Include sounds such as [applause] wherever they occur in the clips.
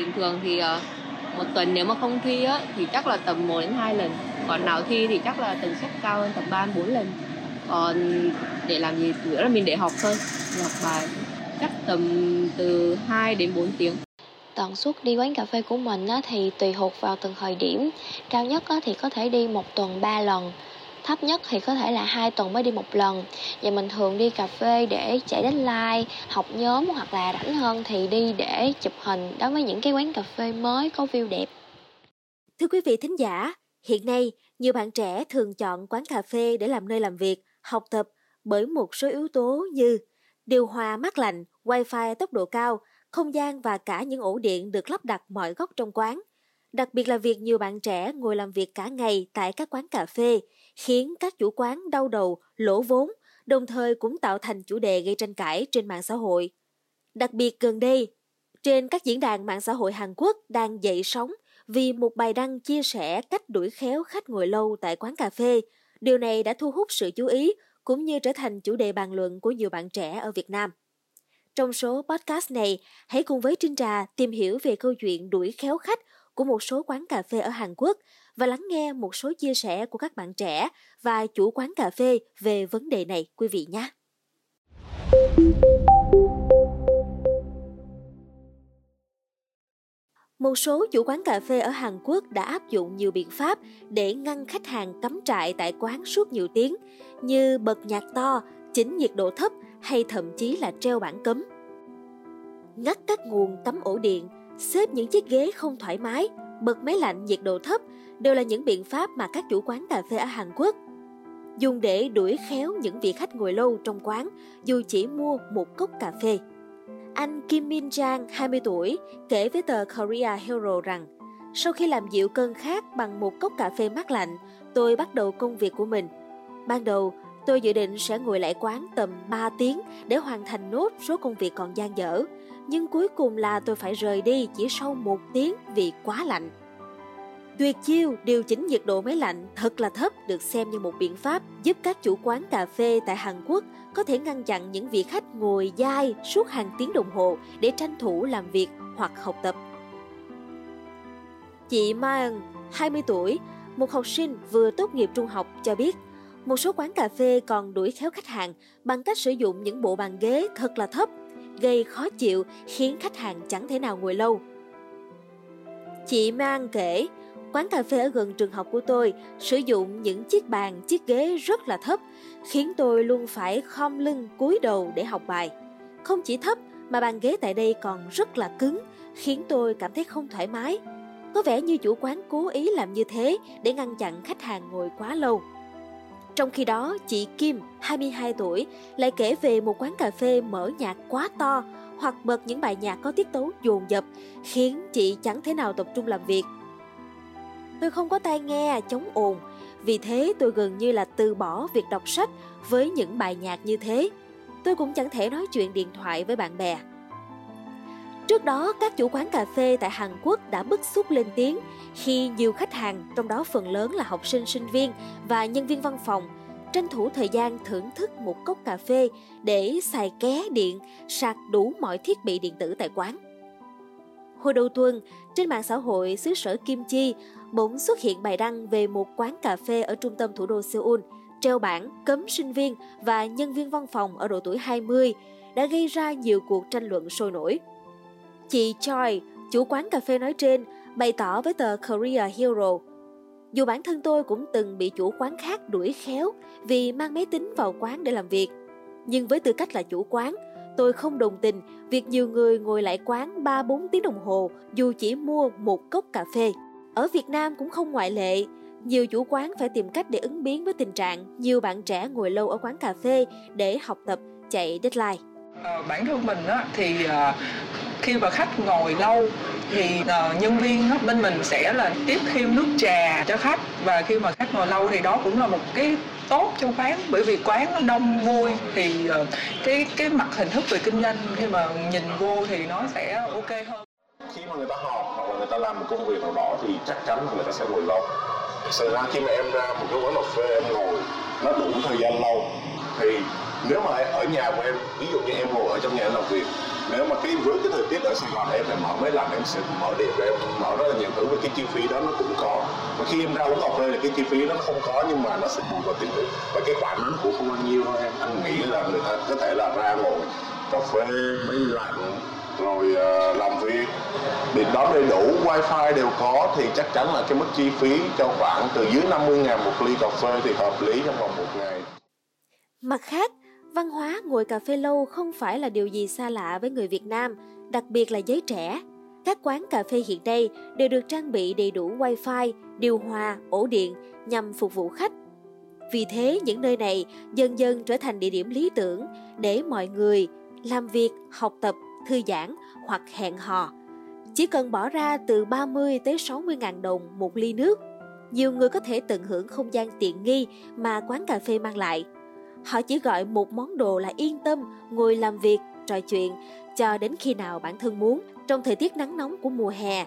bình thường thì uh, một tuần nếu mà không thi á thì chắc là tầm 1 đến 2 lần. Còn nào thi thì chắc là tần suất cao hơn tầm 3 4 lần. Còn để làm gì chủ yếu là mình để học thôi học bài. Chắc tầm từ 2 đến 4 tiếng. Tần suất đi quán cà phê của mình á, thì tùy thuộc vào từng thời điểm. Cao nhất á, thì có thể đi một tuần 3 lần thấp nhất thì có thể là hai tuần mới đi một lần. Và mình thường đi cà phê để chạy deadline, học nhóm hoặc là rảnh hơn thì đi để chụp hình đối với những cái quán cà phê mới có view đẹp. Thưa quý vị thính giả, hiện nay nhiều bạn trẻ thường chọn quán cà phê để làm nơi làm việc, học tập bởi một số yếu tố như điều hòa mát lạnh, wifi tốc độ cao, không gian và cả những ổ điện được lắp đặt mọi góc trong quán đặc biệt là việc nhiều bạn trẻ ngồi làm việc cả ngày tại các quán cà phê khiến các chủ quán đau đầu, lỗ vốn, đồng thời cũng tạo thành chủ đề gây tranh cãi trên mạng xã hội. Đặc biệt gần đây, trên các diễn đàn mạng xã hội Hàn Quốc đang dậy sóng vì một bài đăng chia sẻ cách đuổi khéo khách ngồi lâu tại quán cà phê. Điều này đã thu hút sự chú ý cũng như trở thành chủ đề bàn luận của nhiều bạn trẻ ở Việt Nam. Trong số podcast này, hãy cùng với Trinh Trà tìm hiểu về câu chuyện đuổi khéo khách của một số quán cà phê ở Hàn Quốc và lắng nghe một số chia sẻ của các bạn trẻ và chủ quán cà phê về vấn đề này quý vị nhé. Một số chủ quán cà phê ở Hàn Quốc đã áp dụng nhiều biện pháp để ngăn khách hàng cắm trại tại quán suốt nhiều tiếng, như bật nhạc to, chỉnh nhiệt độ thấp hay thậm chí là treo bảng cấm. Ngắt các nguồn cắm ổ điện, xếp những chiếc ghế không thoải mái, bật máy lạnh nhiệt độ thấp đều là những biện pháp mà các chủ quán cà phê ở Hàn Quốc dùng để đuổi khéo những vị khách ngồi lâu trong quán dù chỉ mua một cốc cà phê. Anh Kim Min Jang, 20 tuổi, kể với tờ Korea Hero rằng sau khi làm dịu cơn khát bằng một cốc cà phê mát lạnh, tôi bắt đầu công việc của mình. Ban đầu, tôi dự định sẽ ngồi lại quán tầm 3 tiếng để hoàn thành nốt số công việc còn dang dở. Nhưng cuối cùng là tôi phải rời đi chỉ sau một tiếng vì quá lạnh. Tuyệt chiêu điều chỉnh nhiệt độ máy lạnh thật là thấp được xem như một biện pháp giúp các chủ quán cà phê tại Hàn Quốc có thể ngăn chặn những vị khách ngồi dai suốt hàng tiếng đồng hồ để tranh thủ làm việc hoặc học tập. Chị Mayan, 20 tuổi, một học sinh vừa tốt nghiệp trung học cho biết một số quán cà phê còn đuổi khéo khách hàng bằng cách sử dụng những bộ bàn ghế thật là thấp, gây khó chịu khiến khách hàng chẳng thể nào ngồi lâu. Chị Mang kể, Quán cà phê ở gần trường học của tôi sử dụng những chiếc bàn, chiếc ghế rất là thấp, khiến tôi luôn phải khom lưng cúi đầu để học bài. Không chỉ thấp mà bàn ghế tại đây còn rất là cứng, khiến tôi cảm thấy không thoải mái. Có vẻ như chủ quán cố ý làm như thế để ngăn chặn khách hàng ngồi quá lâu. Trong khi đó, chị Kim, 22 tuổi, lại kể về một quán cà phê mở nhạc quá to hoặc bật những bài nhạc có tiết tấu dồn dập, khiến chị chẳng thể nào tập trung làm việc Tôi không có tai nghe chống ồn, vì thế tôi gần như là từ bỏ việc đọc sách với những bài nhạc như thế. Tôi cũng chẳng thể nói chuyện điện thoại với bạn bè. Trước đó, các chủ quán cà phê tại Hàn Quốc đã bức xúc lên tiếng khi nhiều khách hàng, trong đó phần lớn là học sinh sinh viên và nhân viên văn phòng, tranh thủ thời gian thưởng thức một cốc cà phê để xài ké điện, sạc đủ mọi thiết bị điện tử tại quán. Hồi đầu tuần, trên mạng xã hội xứ sở Kim Chi bỗng xuất hiện bài đăng về một quán cà phê ở trung tâm thủ đô Seoul, treo bảng cấm sinh viên và nhân viên văn phòng ở độ tuổi 20 đã gây ra nhiều cuộc tranh luận sôi nổi. Chị Choi, chủ quán cà phê nói trên, bày tỏ với tờ Korea Hero dù bản thân tôi cũng từng bị chủ quán khác đuổi khéo vì mang máy tính vào quán để làm việc. Nhưng với tư cách là chủ quán, tôi không đồng tình việc nhiều người ngồi lại quán 3-4 tiếng đồng hồ dù chỉ mua một cốc cà phê. Ở Việt Nam cũng không ngoại lệ, nhiều chủ quán phải tìm cách để ứng biến với tình trạng nhiều bạn trẻ ngồi lâu ở quán cà phê để học tập chạy deadline. À, bản thân mình á, thì à, khi mà khách ngồi lâu thì uh, nhân viên bên mình sẽ là tiếp thêm nước trà cho khách. Và khi mà khách ngồi lâu thì đó cũng là một cái tốt cho quán bởi vì quán nó đông vui thì uh, cái cái mặt hình thức về kinh doanh khi mà nhìn vô thì nó sẽ ok hơn. Khi mà người ta họp hoặc là người ta làm một công việc nào đó thì chắc chắn là người ta sẽ ngồi lâu. Thật ra khi mà em ra một cái quán cà phê em ngồi nó đủ thời gian lâu. Thì nếu mà ở nhà của em ví dụ như em ngồi ở trong nhà em làm việc nếu mà cái với cái thời tiết ở Sài Gòn em phải mở mấy lần em sẽ mở điện và em mở rất là nhiều thứ và cái chi phí đó nó cũng có. Và khi em ra uống cà phê là cái chi phí nó không có nhưng mà nó sẽ bù vào tiền nước và cái khoản nó cũng không bao nhiêu thôi em. Anh nghĩ là người ta có thể là ra ngồi cà phê máy lạnh rồi uh, làm việc. Điện đó đầy đủ wifi đều có thì chắc chắn là cái mức chi phí cho khoảng từ dưới 50 ngàn một ly cà phê thì hợp lý trong vòng một ngày. Mặt khác, văn hóa ngồi cà phê lâu không phải là điều gì xa lạ với người Việt Nam, đặc biệt là giới trẻ. Các quán cà phê hiện nay đều được trang bị đầy đủ wifi, điều hòa, ổ điện nhằm phục vụ khách. Vì thế, những nơi này dần dần trở thành địa điểm lý tưởng để mọi người làm việc, học tập, thư giãn hoặc hẹn hò. Chỉ cần bỏ ra từ 30 tới 60 ngàn đồng một ly nước, nhiều người có thể tận hưởng không gian tiện nghi mà quán cà phê mang lại. Họ chỉ gọi một món đồ là yên tâm ngồi làm việc, trò chuyện cho đến khi nào bản thân muốn trong thời tiết nắng nóng của mùa hè.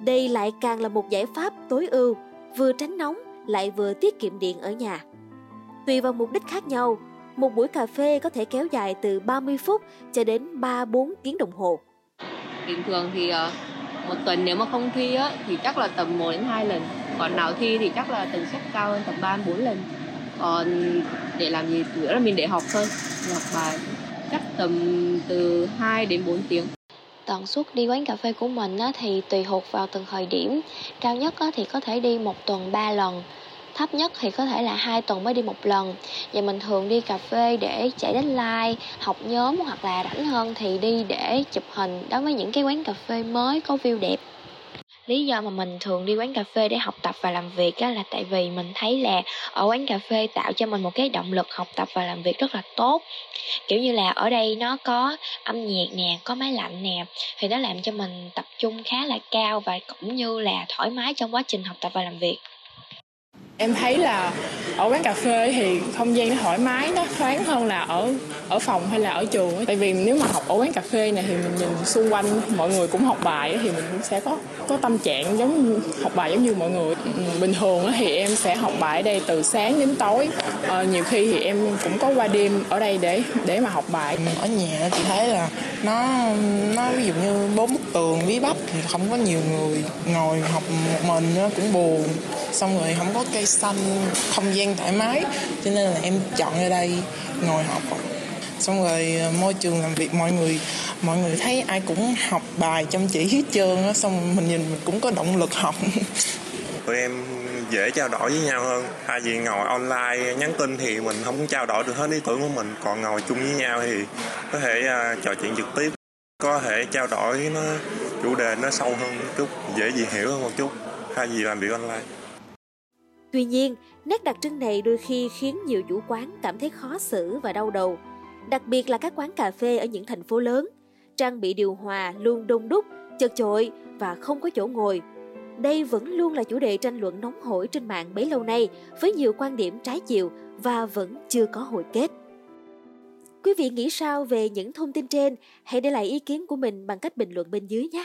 Đây lại càng là một giải pháp tối ưu, vừa tránh nóng lại vừa tiết kiệm điện ở nhà. Tùy vào mục đích khác nhau, một buổi cà phê có thể kéo dài từ 30 phút cho đến 3-4 tiếng đồng hồ. bình thường thì ờ, một tuần nếu mà không thi á thì chắc là tầm 1 đến 2 lần còn nào thi thì chắc là tần suất cao hơn tầm 3 4 lần còn để làm gì? Chủ yếu là mình để học thôi. Mình học bài chắc tầm từ 2 đến 4 tiếng. Tần suất đi quán cà phê của mình á, thì tùy thuộc vào từng thời điểm. Cao nhất á, thì có thể đi một tuần 3 lần. Thấp nhất thì có thể là hai tuần mới đi một lần. Và mình thường đi cà phê để chạy deadline học nhóm hoặc là rảnh hơn thì đi để chụp hình. Đối với những cái quán cà phê mới có view đẹp lý do mà mình thường đi quán cà phê để học tập và làm việc á, là tại vì mình thấy là ở quán cà phê tạo cho mình một cái động lực học tập và làm việc rất là tốt. Kiểu như là ở đây nó có âm nhạc nè có máy lạnh nè thì nó làm cho mình tập trung khá là cao và cũng như là thoải mái trong quá trình học tập và làm việc. Em thấy là ở quán cà phê thì không gian nó thoải mái nó thoáng hơn là ở ở phòng hay là ở trường tại vì nếu mà học ở quán cà phê này thì mình nhìn xung quanh mọi người cũng học bài thì mình cũng sẽ có có tâm trạng giống học bài giống như mọi người. Ừ, bình thường thì em sẽ học bài ở đây từ sáng đến tối. À, nhiều khi thì em cũng có qua đêm ở đây để để mà học bài. Ừ, ở nhà chị thấy là nó nó ví dụ như bốn bức tường bí bách thì không có nhiều người ngồi học một mình nó cũng buồn xong rồi không có cây xanh không gian thoải mái. Cho nên là em chọn ở đây ngồi học. Xong rồi ờ, môi trường làm việc mọi người mọi người thấy ai cũng học bài chăm chỉ hết trơn á xong mình nhìn mình cũng có động lực học. [laughs] Tụi em dễ trao đổi với nhau hơn. Thay vì ngồi online nhắn tin thì mình không trao đổi được hết ý tưởng của mình. Còn ngồi chung với nhau thì có thể uh, trò chuyện trực tiếp. Có thể trao đổi nó chủ đề nó sâu hơn một chút dễ gì hiểu hơn một chút. Thay vì làm việc online. Tuy nhiên, nét đặc trưng này đôi khi khiến nhiều chủ quán cảm thấy khó xử và đau đầu, đặc biệt là các quán cà phê ở những thành phố lớn. Trang bị điều hòa luôn đông đúc, chật chội và không có chỗ ngồi. Đây vẫn luôn là chủ đề tranh luận nóng hổi trên mạng bấy lâu nay với nhiều quan điểm trái chiều và vẫn chưa có hồi kết. Quý vị nghĩ sao về những thông tin trên? Hãy để lại ý kiến của mình bằng cách bình luận bên dưới nhé.